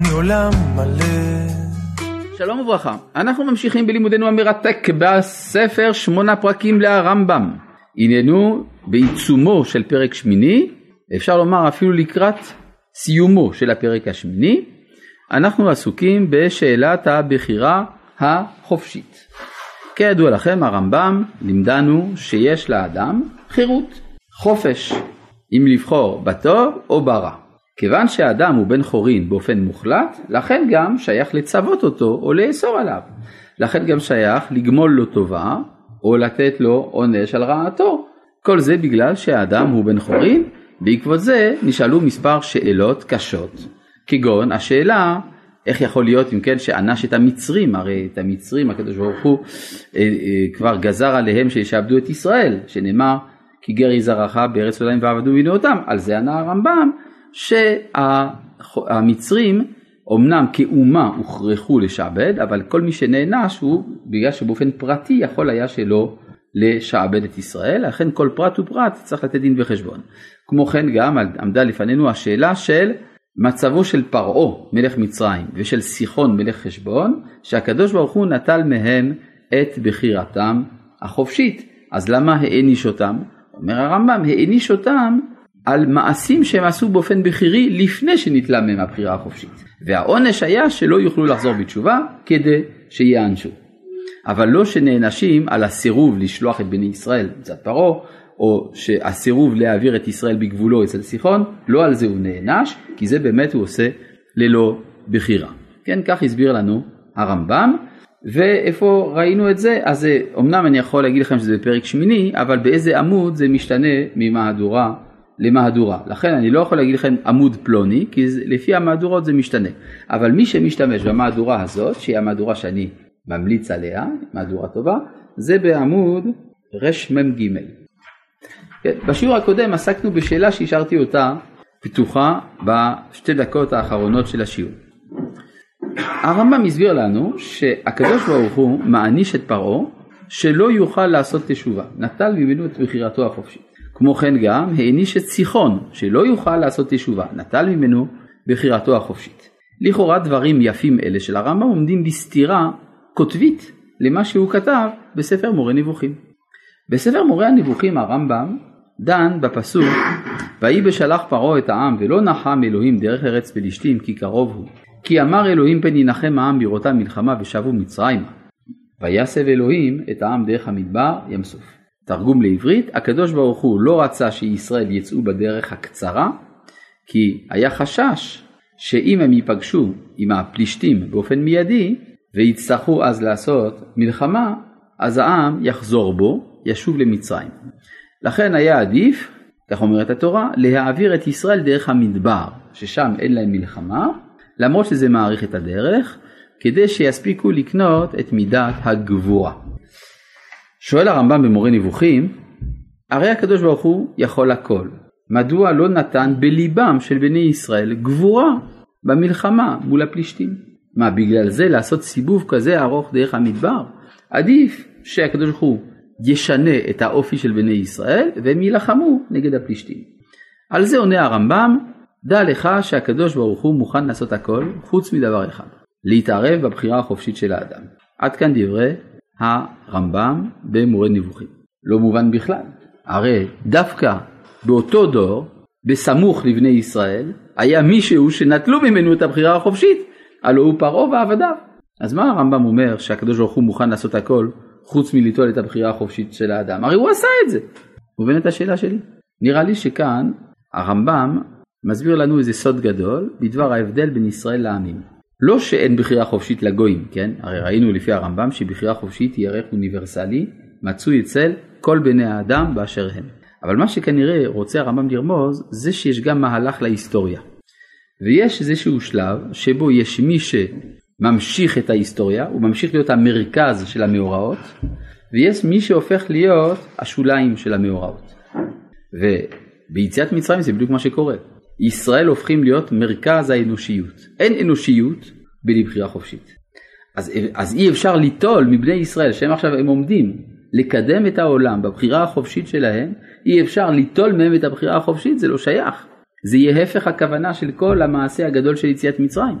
מעולם מלא. שלום וברכה, אנחנו ממשיכים בלימודנו המרתק בספר שמונה פרקים להרמב"ם. הננו בעיצומו של פרק שמיני, אפשר לומר אפילו לקראת סיומו של הפרק השמיני, אנחנו עסוקים בשאלת הבחירה החופשית. כידוע לכם הרמב"ם לימדנו שיש לאדם חירות, חופש, אם לבחור בטוב או ברע. כיוון שהאדם הוא בן חורין באופן מוחלט, לכן גם שייך לצוות אותו או לאסור עליו. לכן גם שייך לגמול לו טובה או לתת לו עונש על רעתו. כל זה בגלל שהאדם הוא בן חורין, בעקבות זה נשאלו מספר שאלות קשות, כגון השאלה איך יכול להיות אם כן שענש את המצרים, הרי את המצרים הקדוש ברוך הוא אה, אה, כבר גזר עליהם שישעבדו את ישראל, שנאמר כי גר יזרעך בארץ עולם ועבדו מינו אותם, על זה ענה הרמב"ם שהמצרים אמנם כאומה הוכרחו לשעבד, אבל כל מי שנענש הוא בגלל שבאופן פרטי יכול היה שלא לשעבד את ישראל, לכן כל פרט ופרט צריך לתת דין וחשבון. כמו כן גם עמדה לפנינו השאלה של מצבו של פרעה מלך מצרים ושל סיחון מלך חשבון, שהקדוש ברוך הוא נטל מהם את בחירתם החופשית. אז למה העניש אותם? אומר הרמב"ם, העניש אותם על מעשים שהם עשו באופן בכירי לפני שניטלה מהם הבחירה החופשית. והעונש היה שלא יוכלו לחזור בתשובה כדי שיענשו. אבל לא שנענשים על הסירוב לשלוח את בני ישראל מצד פרעה, או שהסירוב להעביר את ישראל בגבולו אצל סיחון, לא על זה הוא נענש, כי זה באמת הוא עושה ללא בחירה. כן, כך הסביר לנו הרמב"ם, ואיפה ראינו את זה? אז אמנם אני יכול להגיד לכם שזה בפרק שמיני, אבל באיזה עמוד זה משתנה ממהדורה למהדורה. לכן אני לא יכול להגיד לכם עמוד פלוני, כי לפי המהדורות זה משתנה. אבל מי שמשתמש במהדורה הזאת, שהיא המהדורה שאני ממליץ עליה, מהדורה טובה, זה בעמוד רמ"ג. כן, בשיעור הקודם עסקנו בשאלה שהשארתי אותה פתוחה בשתי דקות האחרונות של השיעור. הרמב"ם הסביר לנו שהקדוש ברוך הוא מעניש את פרעה שלא יוכל לעשות תשובה, נטל ממנו את בחירתו החופשית. כמו כן גם העניש את סיחון שלא יוכל לעשות תשובה, נטל ממנו בחירתו החופשית. לכאורה דברים יפים אלה של הרמב"ם עומדים בסתירה כותבית למה שהוא כתב בספר מורה נבוכים. בספר מורה הנבוכים הרמב"ם דן בפסוק ויהי בשלח פרעה את העם ולא נחם אלוהים דרך ארץ פלישתים כי קרוב הוא כי אמר אלוהים פן ינחם העם בראותם מלחמה ושבו מצרימה ויסב אלוהים את העם דרך המדבר ים סוף תרגום לעברית, הקדוש ברוך הוא לא רצה שישראל יצאו בדרך הקצרה, כי היה חשש שאם הם ייפגשו עם הפלישתים באופן מיידי, ויצטרכו אז לעשות מלחמה, אז העם יחזור בו, ישוב למצרים. לכן היה עדיף, כך אומרת התורה, להעביר את ישראל דרך המדבר, ששם אין להם מלחמה, למרות שזה מאריך את הדרך, כדי שיספיקו לקנות את מידת הגבורה. שואל הרמב"ם במורה נבוכים, הרי הקדוש ברוך הוא יכול הכל, מדוע לא נתן בליבם של בני ישראל גבורה במלחמה מול הפלישתים? מה בגלל זה לעשות סיבוב כזה ארוך דרך המדבר? עדיף שהקדוש ברוך הוא ישנה את האופי של בני ישראל והם יילחמו נגד הפלישתים. על זה עונה הרמב"ם, דע לך שהקדוש ברוך הוא מוכן לעשות הכל חוץ מדבר אחד, להתערב בבחירה החופשית של האדם. עד כאן דברי הרמב"ם במורה נבוכים. לא מובן בכלל. הרי דווקא באותו דור, בסמוך לבני ישראל, היה מישהו שנטלו ממנו את הבחירה החופשית, הלא הוא פרעה ועבדיו. אז מה הרמב"ם אומר שהקדוש ברוך הוא מוכן לעשות הכל חוץ מליטול את הבחירה החופשית של האדם? הרי הוא עשה את זה. מובן את השאלה שלי? נראה לי שכאן הרמב"ם מסביר לנו איזה סוד גדול בדבר ההבדל בין ישראל לעמים. לא שאין בחירה חופשית לגויים, כן? הרי ראינו לפי הרמב"ם שבחירה חופשית היא ערך אוניברסלי, מצוי אצל כל בני האדם באשר הם. אבל מה שכנראה רוצה הרמב"ם לרמוז, זה שיש גם מהלך להיסטוריה. ויש איזשהו שלב שבו יש מי שממשיך את ההיסטוריה, הוא ממשיך להיות המרכז של המאורעות, ויש מי שהופך להיות השוליים של המאורעות. וביציאת מצרים זה בדיוק מה שקורה. ישראל הופכים להיות מרכז האנושיות. אין אנושיות בלי בחירה חופשית. אז, אז אי אפשר ליטול מבני ישראל שהם עכשיו הם עומדים לקדם את העולם בבחירה החופשית שלהם, אי אפשר ליטול מהם את הבחירה החופשית, זה לא שייך. זה יהיה הפך הכוונה של כל המעשה הגדול של יציאת מצרים.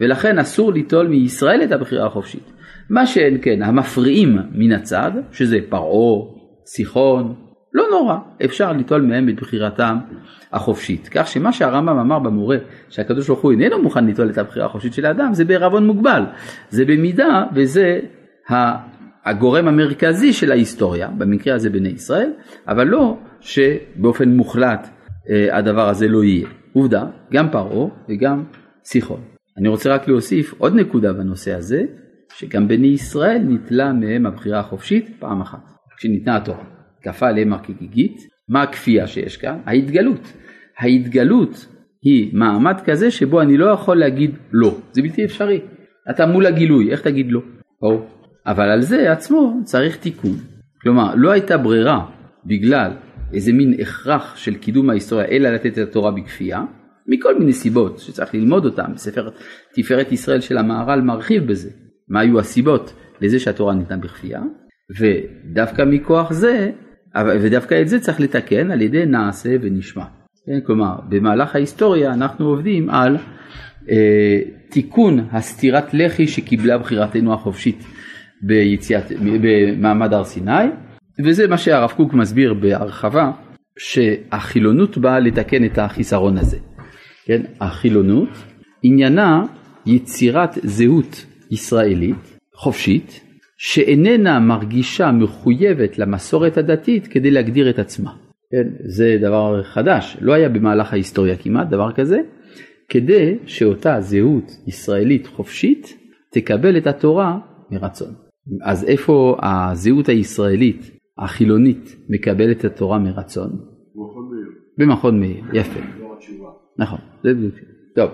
ולכן אסור ליטול מישראל את הבחירה החופשית. מה שאין כן, המפריעים מן הצד, שזה פרעה, סיחון, לא נורא, אפשר ליטול מהם את בחירתם החופשית. כך שמה שהרמב"ם אמר במורה, שהקדוש ברוך הוא איננו מוכן ליטול את הבחירה החופשית של האדם, זה בערבון מוגבל. זה במידה וזה הגורם המרכזי של ההיסטוריה, במקרה הזה בני ישראל, אבל לא שבאופן מוחלט אה, הדבר הזה לא יהיה. עובדה, גם פרעה וגם סיחון. אני רוצה רק להוסיף עוד נקודה בנושא הזה, שגם בני ישראל ניטלה מהם הבחירה החופשית פעם אחת, כשניתנה התורה. כפה עליהם הגיגית, מה הכפייה שיש כאן? ההתגלות. ההתגלות היא מעמד כזה שבו אני לא יכול להגיד לא, זה בלתי אפשרי. אתה מול הגילוי, איך תגיד לא? או. אבל על זה עצמו צריך תיקון. כלומר, לא הייתה ברירה בגלל איזה מין הכרח של קידום ההיסטוריה, אלא לתת את התורה בכפייה, מכל מיני סיבות שצריך ללמוד אותן, בספר תפארת ישראל של המהר"ל מרחיב בזה, מה היו הסיבות לזה שהתורה ניתנה בכפייה, ודווקא מכוח זה, ודווקא את זה צריך לתקן על ידי נעשה ונשמע. כן? כלומר, במהלך ההיסטוריה אנחנו עובדים על אה, תיקון הסתירת לחי שקיבלה בחירתנו החופשית ביציאת, במעמד הר סיני, וזה מה שהרב קוק מסביר בהרחבה, שהחילונות באה לתקן את החיסרון הזה. כן? החילונות עניינה יצירת זהות ישראלית חופשית שאיננה מרגישה מחויבת למסורת הדתית כדי להגדיר את עצמה. כן? זה דבר חדש, לא היה במהלך ההיסטוריה כמעט דבר כזה, כדי שאותה זהות ישראלית חופשית תקבל את התורה מרצון. אז איפה הזהות הישראלית החילונית מקבלת את התורה מרצון? במכון מאיר. במכון מאיר, יפה. נכון, זה בדיוק. טוב,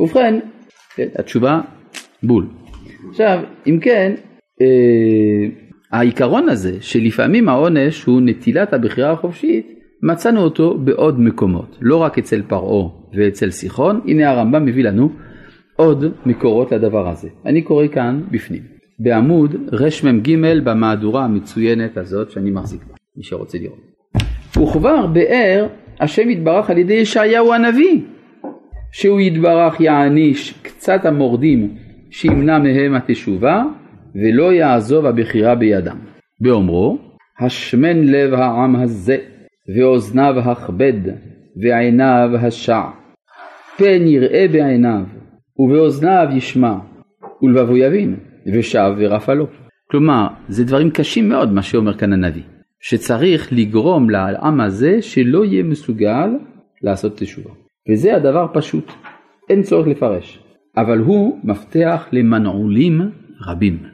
ובכן, כן, התשובה בול. עכשיו, אם כן, העיקרון הזה שלפעמים העונש הוא נטילת הבחירה החופשית, מצאנו אותו בעוד מקומות, לא רק אצל פרעה ואצל סיחון, הנה הרמב"ם מביא לנו עוד מקורות לדבר הזה. אני קורא כאן בפנים, בעמוד רמ"ג במהדורה המצוינת הזאת שאני מחזיק בה, מי שרוצה לראות. וכבר באר השם יתברך על ידי ישעיהו הנביא, שהוא יתברך יעניש קצת המורדים שימנע מהם התשובה ולא יעזוב הבחירה בידם. באומרו, השמן לב העם הזה, ואוזניו הכבד, ועיניו השע. פן יראה בעיניו, ובאוזניו ישמע, ולבבו יבין, ושב ורפה לו. כלומר, זה דברים קשים מאוד מה שאומר כאן הנביא, שצריך לגרום לעם הזה שלא יהיה מסוגל לעשות תשובה. וזה הדבר פשוט, אין צורך לפרש, אבל הוא מפתח למנעולים רבים.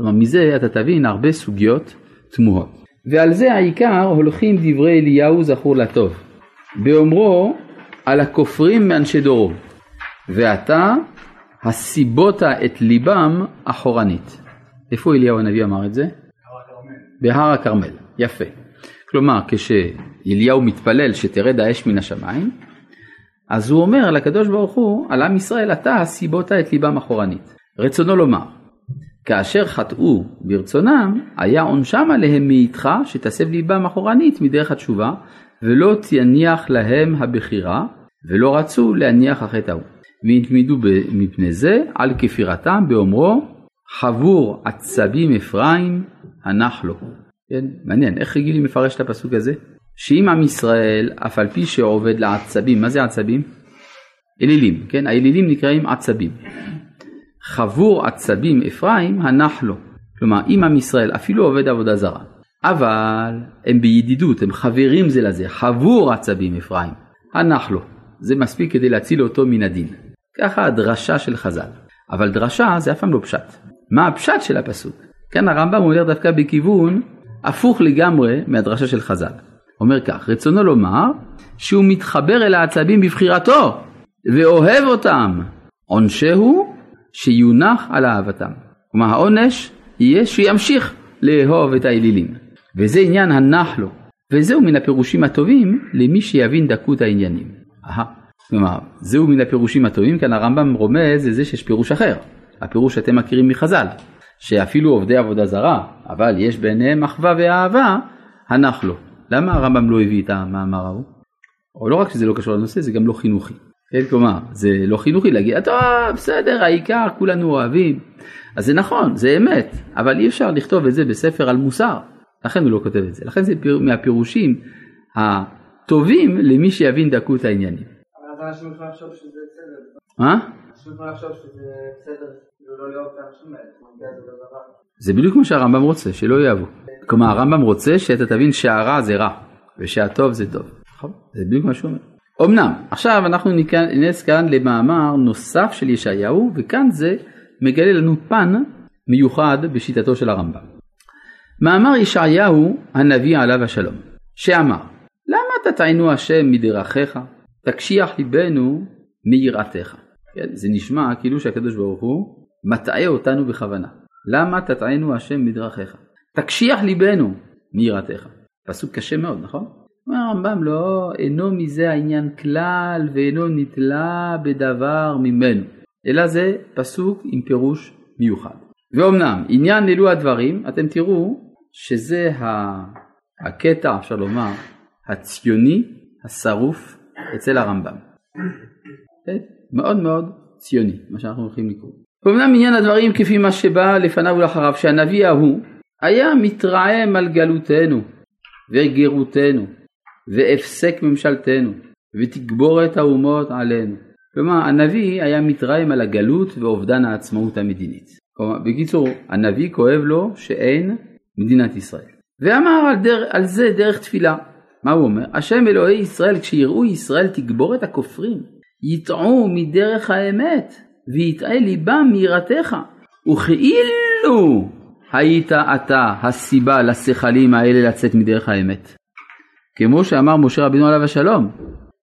כלומר מזה אתה תבין הרבה סוגיות תמוהות. ועל זה העיקר הולכים דברי אליהו זכור לטוב, באומרו על הכופרים מאנשי דורו, ועתה הסיבותה את ליבם אחורנית. איפה אליהו הנביא אמר את זה? בהר הכרמל, יפה. כלומר כשאליהו מתפלל שתרד האש מן השמיים, אז הוא אומר לקדוש ברוך הוא על עם ישראל אתה הסיבותה את ליבם אחורנית. רצונו לומר כאשר חטאו ברצונם, היה עונשם עליהם מאיתך שתסב ליבם אחורנית מדרך התשובה, ולא תניח להם הבחירה, ולא רצו להניח החטא ההוא. והתמידו מפני זה על כפירתם באומרו חבור עצבים אפרים הנח לו. כן, מעניין, איך רגילים לפרש את הפסוק הזה? שאם עם ישראל, אף על פי שעובד לעצבים, מה זה עצבים? אלילים, כן? האלילים נקראים עצבים. חבור עצבים אפרים הנח לו. כלומר אם עם ישראל אפילו עובד עבודה זרה, אבל הם בידידות, הם חברים זה לזה, חבור עצבים אפרים, הנח לו. זה מספיק כדי להציל אותו מן הדין. ככה הדרשה של חז"ל. אבל דרשה זה אף פעם לא פשט. מה הפשט של הפסוק? כאן הרמב"ם אומר דווקא בכיוון הפוך לגמרי מהדרשה של חז"ל. אומר כך, רצונו לומר שהוא מתחבר אל העצבים בבחירתו ואוהב אותם. עונשהו שיונח על אהבתם. כלומר העונש יהיה שימשיך לאהוב את האלילים. וזה עניין הנח לו. וזהו מן הפירושים הטובים למי שיבין דקות העניינים. אהה. כלומר, זהו מן הפירושים הטובים, כאן הרמב"ם רומז לזה שיש פירוש אחר. הפירוש שאתם מכירים מחז"ל, שאפילו עובדי עבודה זרה, אבל יש ביניהם אחווה ואהבה, הנח לו. למה הרמב"ם לא הביא את המאמר ההוא? או לא רק שזה לא קשור לנושא, זה גם לא חינוכי. כן, כלומר, זה לא חינוכי להגיד, טוב, בסדר, העיקר, כולנו אוהבים. אז זה נכון, זה אמת, אבל אי אפשר לכתוב את זה בספר על מוסר. לכן הוא לא כותב את זה. לכן זה פיר, מהפירושים הטובים למי שיבין דקות העניינים. אבל אנשים יכולים לחשוב שזה בסדר. מה? אנשים יכולים לחשוב שזה בסדר, לא להיות האנשים האלה. זה בדיוק מה שהרמב"ם רוצה, שלא יאהבו. כלומר, הרמב"ם רוצה שאתה תבין שהרע זה רע, ושהטוב זה טוב. נכון? זה בדיוק מה שהוא אומר. אמנם, עכשיו אנחנו ניכנס כאן למאמר נוסף של ישעיהו, וכאן זה מגלה לנו פן מיוחד בשיטתו של הרמב"ם. מאמר ישעיהו הנביא עליו השלום, שאמר, למה תטענו השם מדרכיך, תקשיח ליבנו מיראתך. כן, זה נשמע כאילו שהקדוש ברוך הוא מטעה אותנו בכוונה. למה תטענו השם מדרכיך? תקשיח ליבנו מיראתך. פסוק קשה מאוד, נכון? אומר הרמב"ם לא, אינו מזה העניין כלל ואינו נתלה בדבר ממנו, אלא זה פסוק עם פירוש מיוחד. ואומנם עניין אלו הדברים, אתם תראו שזה הקטע, אפשר לומר, הציוני השרוף אצל הרמב"ם. כן? מאוד מאוד ציוני, מה שאנחנו הולכים לקרוא. ואומנם עניין הדברים כפי מה שבא לפניו ולאחריו, שהנביא ההוא היה מתרעם על גלותנו וגירותנו והפסק ממשלתנו ותגבורת האומות עלינו. כלומר הנביא היה מתרעם על הגלות ואובדן העצמאות המדינית. כלומר, בקיצור, הנביא כואב לו שאין מדינת ישראל. ואמר על, דר, על זה דרך תפילה. מה הוא אומר? השם אלוהי ישראל כשיראו ישראל תגבור את הכופרים יטעו מדרך האמת ויטעה ליבם מיראתך וכאילו היית אתה הסיבה לשכלים האלה לצאת מדרך האמת. כמו שאמר משה רבינו עליו השלום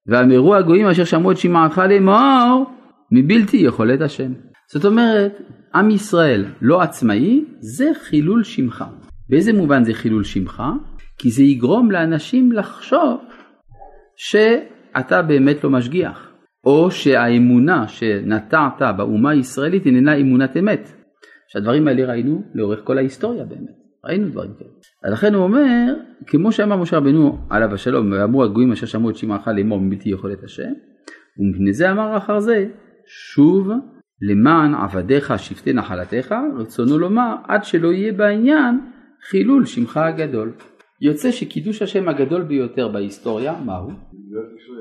ואמרו הגויים אשר שמעו את שמעך לאמור מבלתי יכולת השם. זאת אומרת עם ישראל לא עצמאי זה חילול שמך. באיזה מובן זה חילול שמך? כי זה יגרום לאנשים לחשוב שאתה באמת לא משגיח, או שהאמונה שנטעת באומה הישראלית איננה אמונת אמת. שהדברים האלה ראינו לאורך כל ההיסטוריה באמת, ראינו דברים כאלה. אז לכן הוא אומר, כמו שאמר משה רבנו עליו השלום, ואמרו הגויים אשר שמעו את שמעך לאמור מבלתי יכולת השם, ומפני זה אמר אחר זה, שוב למען עבדיך שבטי נחלתך, רצונו לומר עד שלא יהיה בעניין חילול שמך הגדול. יוצא שקידוש השם הגדול ביותר בהיסטוריה, מהו?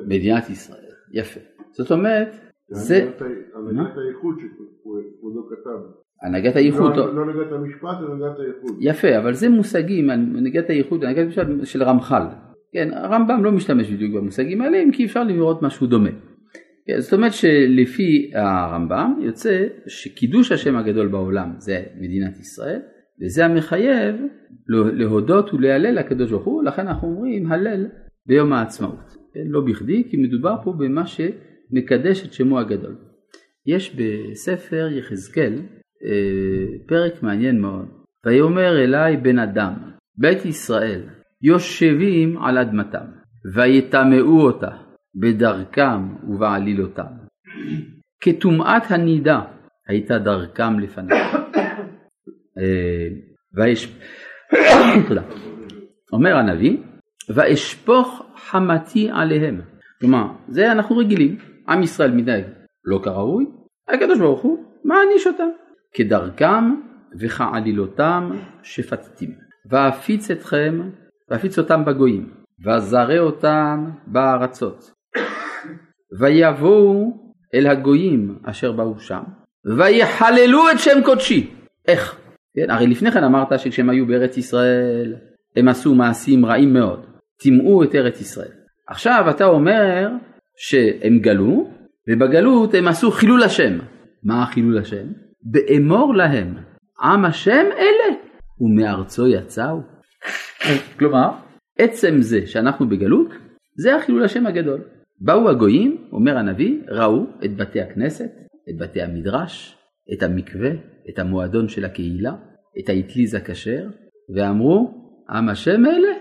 מדינת ישראל. יפה. זאת אומרת, זה... הנהגת האיחוד שהוא לא כתב. הנהגת האיחוד. לא הנהגת המשפט, אלא הנהגת האיחוד. יפה, אבל זה מושגים, הנהגת האיחוד, הנהגת המשפט של רמח"ל. כן, הרמב"ם לא משתמש בדיוק במושגים האלה, אם כי אפשר לראות משהו דומה. כן, זאת אומרת שלפי הרמב"ם יוצא שקידוש השם הגדול בעולם זה מדינת ישראל, וזה המחייב להודות ולהלל לקדוש ברוך הוא, לכן אנחנו אומרים הלל ביום העצמאות. כן? לא בכדי, כי מדובר פה במה שמקדש את שמו הגדול. יש בספר יחזקאל פרק מעניין מאוד. ויאמר אלי בן אדם, בית ישראל יושבים על אדמתם, ויטמאו אותה בדרכם ובעלילותם. כטומאת הנידה הייתה דרכם לפניו. אה, ויש... אומר הנביא, ואשפוך חמתי עליהם. כלומר, זה אנחנו רגילים, עם ישראל מתנהג לא כראוי, הקדוש ברוך הוא מעניש אותם. כדרכם וכעלילותם שפטתם. ואפיץ אתכם, ואפיץ אותם בגויים, ואזרה אותם בארצות. ויבואו אל הגויים אשר באו שם, ויחללו את שם קודשי. איך? כן, הרי לפני כן אמרת שכשהם היו בארץ ישראל הם עשו מעשים רעים מאוד, טימאו את ארץ ישראל. עכשיו אתה אומר שהם גלו, ובגלות הם עשו חילול השם. מה חילול השם? באמור להם, עם השם אלה, ומארצו יצאו. כלומר, עצם זה שאנחנו בגלות, זה החילול השם הגדול. באו הגויים, אומר הנביא, ראו את בתי הכנסת, את בתי המדרש, את המקווה, את המועדון של הקהילה, את האטליז הכשר, ואמרו, עם השם אלה,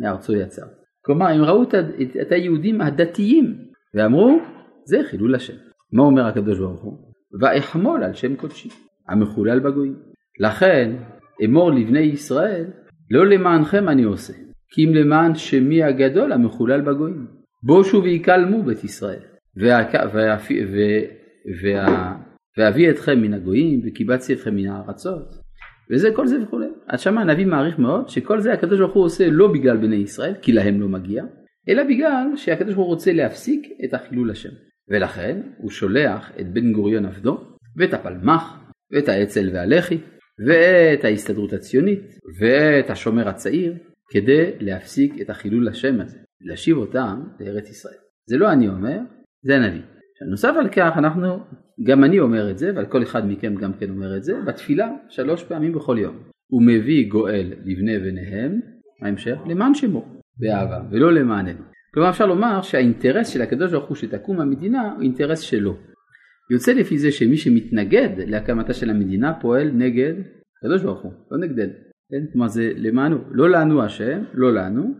מארצו יצא. כלומר, הם ראו את, את, את היהודים הדתיים, ואמרו, זה חילול השם. מה אומר הקדוש ברוך הוא? ואחמול על שם קודשי, המחולל בגויים. לכן, אמור לבני ישראל, לא למענכם אני עושה, כי אם למען שמי הגדול המחולל בגויים. בושו ויקלמו בית ישראל, ואביא אתכם מן הגויים וקיבצתי אתכם מן הארצות וזה כל זה וכולי. אז שמה הנביא מעריך מאוד שכל זה הקדוש ברוך הוא עושה לא בגלל בני ישראל כי להם לא מגיע אלא בגלל שהקדוש ברוך הוא רוצה להפסיק את החילול השם ולכן הוא שולח את בן גוריון עבדו ואת הפלמ"ח ואת האצ"ל והלח"י ואת ההסתדרות הציונית ואת השומר הצעיר כדי להפסיק את החילול השם הזה, להשיב אותם לארץ ישראל. זה לא אני אומר, זה הנביא. נוסף על כך אנחנו, גם אני אומר את זה, וכל אחד מכם גם כן אומר את זה, בתפילה שלוש פעמים בכל יום. הוא מביא גואל לבני בניהם, ההמשך? למען שמו, באהבה, ולא למעננו. כלומר אפשר לומר שהאינטרס של הקדוש ברוך הוא שתקום המדינה הוא אינטרס שלו. יוצא לפי זה שמי שמתנגד להקמתה של המדינה פועל נגד הקדוש ברוך הוא, לא נגדנו. כן? כלומר זה למענו, לא לנו השם, לא לנו,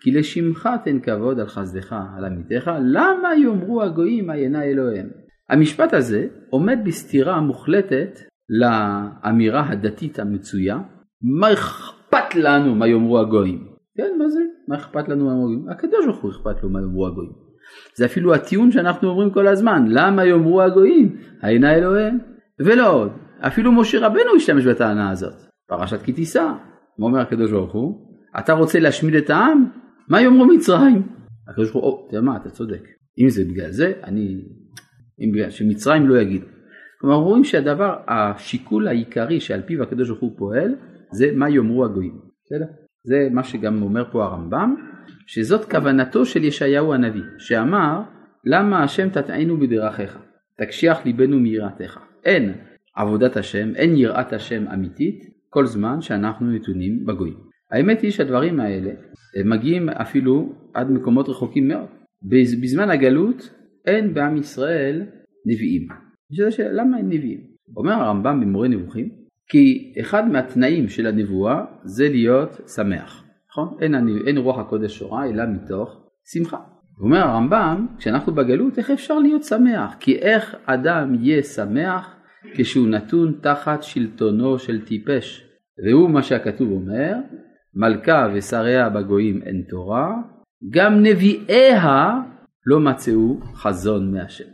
כי לשמך תן כבוד על חסדך, על עמיתך, למה יאמרו הגויים עיינה אלוהיהם? המשפט הזה עומד בסתירה מוחלטת לאמירה הדתית המצויה, מה אכפת לנו מה יאמרו הגויים? כן, מה זה? מה אכפת לנו מה יאמרו הגויים? הקדוש ברוך הוא אכפת לו מה יאמרו הגויים. זה אפילו הטיעון שאנחנו אומרים כל הזמן, למה יאמרו הגויים עיינה אלוהיהם? ולא עוד, אפילו משה רבנו השתמש בטענה הזאת, פרשת כי תישא, מה אומר הקדוש ברוך הוא? אתה רוצה להשמיד את העם? מה יאמרו מצרים? הקדוש ברוך הוא, או, יודע מה, אתה צודק. אם זה בגלל זה, אני... אם בגלל שמצרים לא יגידו. כלומר רואים שהדבר, השיקול העיקרי שעל פיו הקדוש ברוך הוא פועל, זה מה יאמרו הגויים. בסדר? זה מה שגם אומר פה הרמב"ם, שזאת כוונתו של ישעיהו הנביא, שאמר, למה השם תטענו בדרכיך, תקשיח ליבנו מיראתך. אין עבודת השם, אין יראת השם אמיתית, כל זמן שאנחנו נתונים בגויים. האמת היא שהדברים האלה מגיעים אפילו עד מקומות רחוקים מאוד. בז- בזמן הגלות אין בעם ישראל נביאים. למה אין נביאים? אומר הרמב"ם במורה נבוכים כי אחד מהתנאים של הנבואה זה להיות שמח. נכון? אין, הנ- אין רוח הקודש שורה אלא מתוך שמחה. אומר הרמב"ם כשאנחנו בגלות איך אפשר להיות שמח? כי איך אדם יהיה שמח כשהוא נתון תחת שלטונו של טיפש? והוא מה שהכתוב אומר מלכה ושריה בגויים אין תורה, גם נביאיה לא מצאו חזון מהשם.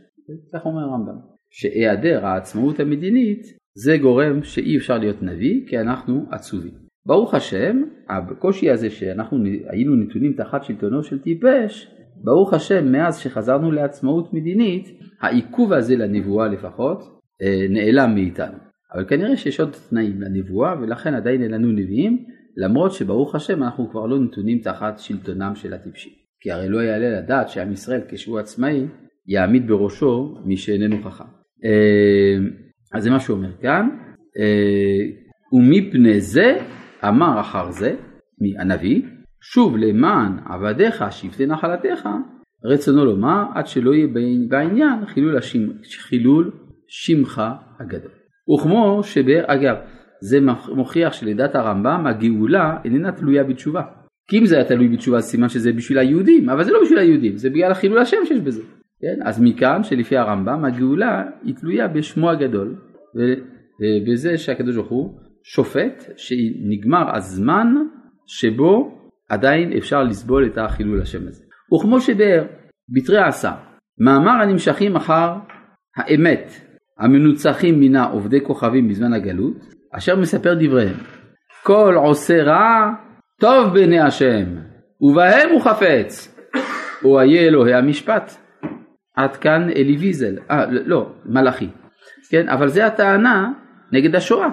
כך אומר הרמב"ם. שהיעדר העצמאות המדינית זה גורם שאי אפשר להיות נביא כי אנחנו עצובים. ברוך השם, הקושי הזה שאנחנו היינו נתונים תחת שלטונו של טיפש, ברוך השם מאז שחזרנו לעצמאות מדינית, העיכוב הזה לנבואה לפחות אה, נעלם מאיתנו. אבל כנראה שיש עוד תנאים לנבואה ולכן עדיין אין לנו נביאים למרות שברוך השם אנחנו כבר לא נתונים תחת שלטונם של הטיפשים. כי הרי לא יעלה לדעת שעם ישראל כשהוא עצמאי יעמיד בראשו מי שאיננו חכם. אז זה מה שהוא אומר כאן, אה, ומפני זה אמר אחר זה, הנביא, שוב למען עבדיך שבטי נחלתך, רצונו לומר עד שלא יהיה בעניין חילול, השם, חילול שמך הגדול. וכמו שבר, אגב, זה מוכיח שלדעת הרמב"ם הגאולה איננה תלויה בתשובה. כי אם זה היה תלוי בתשובה סימן שזה בשביל היהודים, אבל זה לא בשביל היהודים, זה בגלל החילול השם שיש בזה. כן? אז מכאן שלפי הרמב"ם הגאולה היא תלויה בשמו הגדול, ובזה שהקדוש ברוך הוא שופט שנגמר הזמן שבו עדיין אפשר לסבול את החילול השם הזה. וכמו שבאר בתרי עשר, מאמר הנמשכים אחר האמת המנוצחים מינה עובדי כוכבים בזמן הגלות, אשר מספר דבריהם. כל עושה רע טוב בעיני השם, ובהם הוא חפץ, או איה אלוהי המשפט. עד כאן אלי ויזל, אה לא, מלאכי, כן, אבל זה הטענה נגד השואה,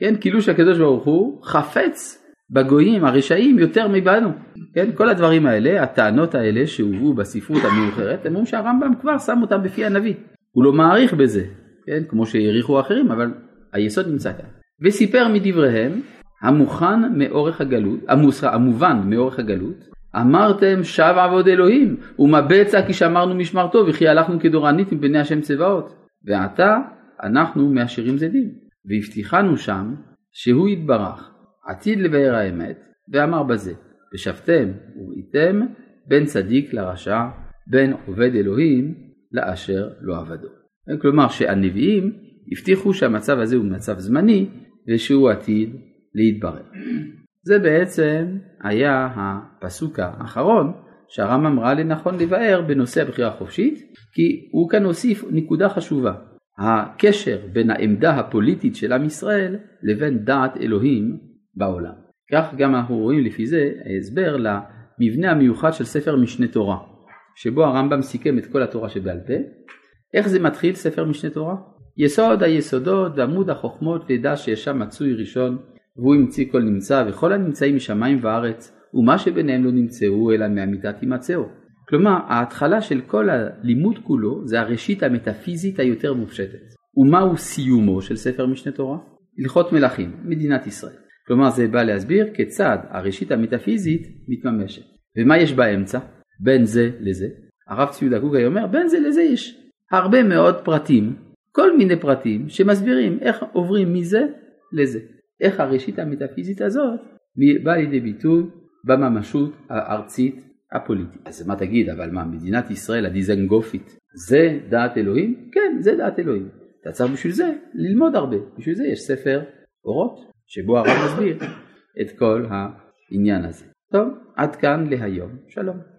כן, כאילו שהקדוש ברוך הוא חפץ בגויים הרשעים יותר מבנו, כן, כל הדברים האלה, הטענות האלה שהובאו בספרות המאוחרת, הם אומרים שהרמב"ם כבר שם אותם בפי הנביא, הוא לא מעריך בזה, כן, כמו שהעריכו אחרים, אבל היסוד נמצא כאן. וסיפר מדבריהם המוכן מאורך הגלות, המוסר, המובן מאורך הגלות, אמרתם שב עבוד אלוהים, ומה בצע כי שמרנו משמרתו וכי הלכנו כדורנית מבני השם צבאות. ועתה אנחנו מאשרים זדים. והבטיחנו שם שהוא יתברך, עתיד לבאר האמת, ואמר בזה, ושבתם וראיתם בין צדיק לרשע, בין עובד אלוהים לאשר לא עבדו. כלומר שהנביאים הבטיחו שהמצב הזה הוא מצב זמני ושהוא עתיד להתברר. זה בעצם היה הפסוק האחרון שהרמב"ם ראה לנכון לבאר בנושא הבחירה החופשית, כי הוא כאן הוסיף נקודה חשובה, הקשר בין העמדה הפוליטית של עם ישראל לבין דעת אלוהים בעולם. כך גם אנחנו רואים לפי זה הסבר למבנה המיוחד של ספר משנה תורה, שבו הרמב"ם סיכם את כל התורה שבעל פה. איך זה מתחיל ספר משנה תורה? יסוד היסודות ועמוד החוכמות לידע שישם מצוי ראשון והוא המציא כל נמצא וכל הנמצאים משמיים וארץ ומה שביניהם לא נמצאו אלא מאמיתת הימצאו. כלומר ההתחלה של כל הלימוד כולו זה הראשית המטאפיזית היותר מופשטת. ומהו סיומו של ספר משנה תורה? הלכות מלכים, מדינת ישראל. כלומר זה בא להסביר כיצד הראשית המטאפיזית מתממשת. ומה יש באמצע? בין זה לזה. הרב יהודה קוקאי אומר בין זה לזה יש הרבה מאוד פרטים, כל מיני פרטים שמסבירים איך עוברים מזה לזה. איך הראשית המטאפיזית הזאת באה לידי ביטוי בממשות הארצית הפוליטית. אז מה תגיד, אבל מה, מדינת ישראל הדיזנגופית, זה דעת אלוהים? כן, זה דעת אלוהים. אתה צריך בשביל זה ללמוד הרבה, בשביל זה יש ספר אורות, שבו הרב מסביר את כל העניין הזה. טוב, עד כאן להיום, שלום.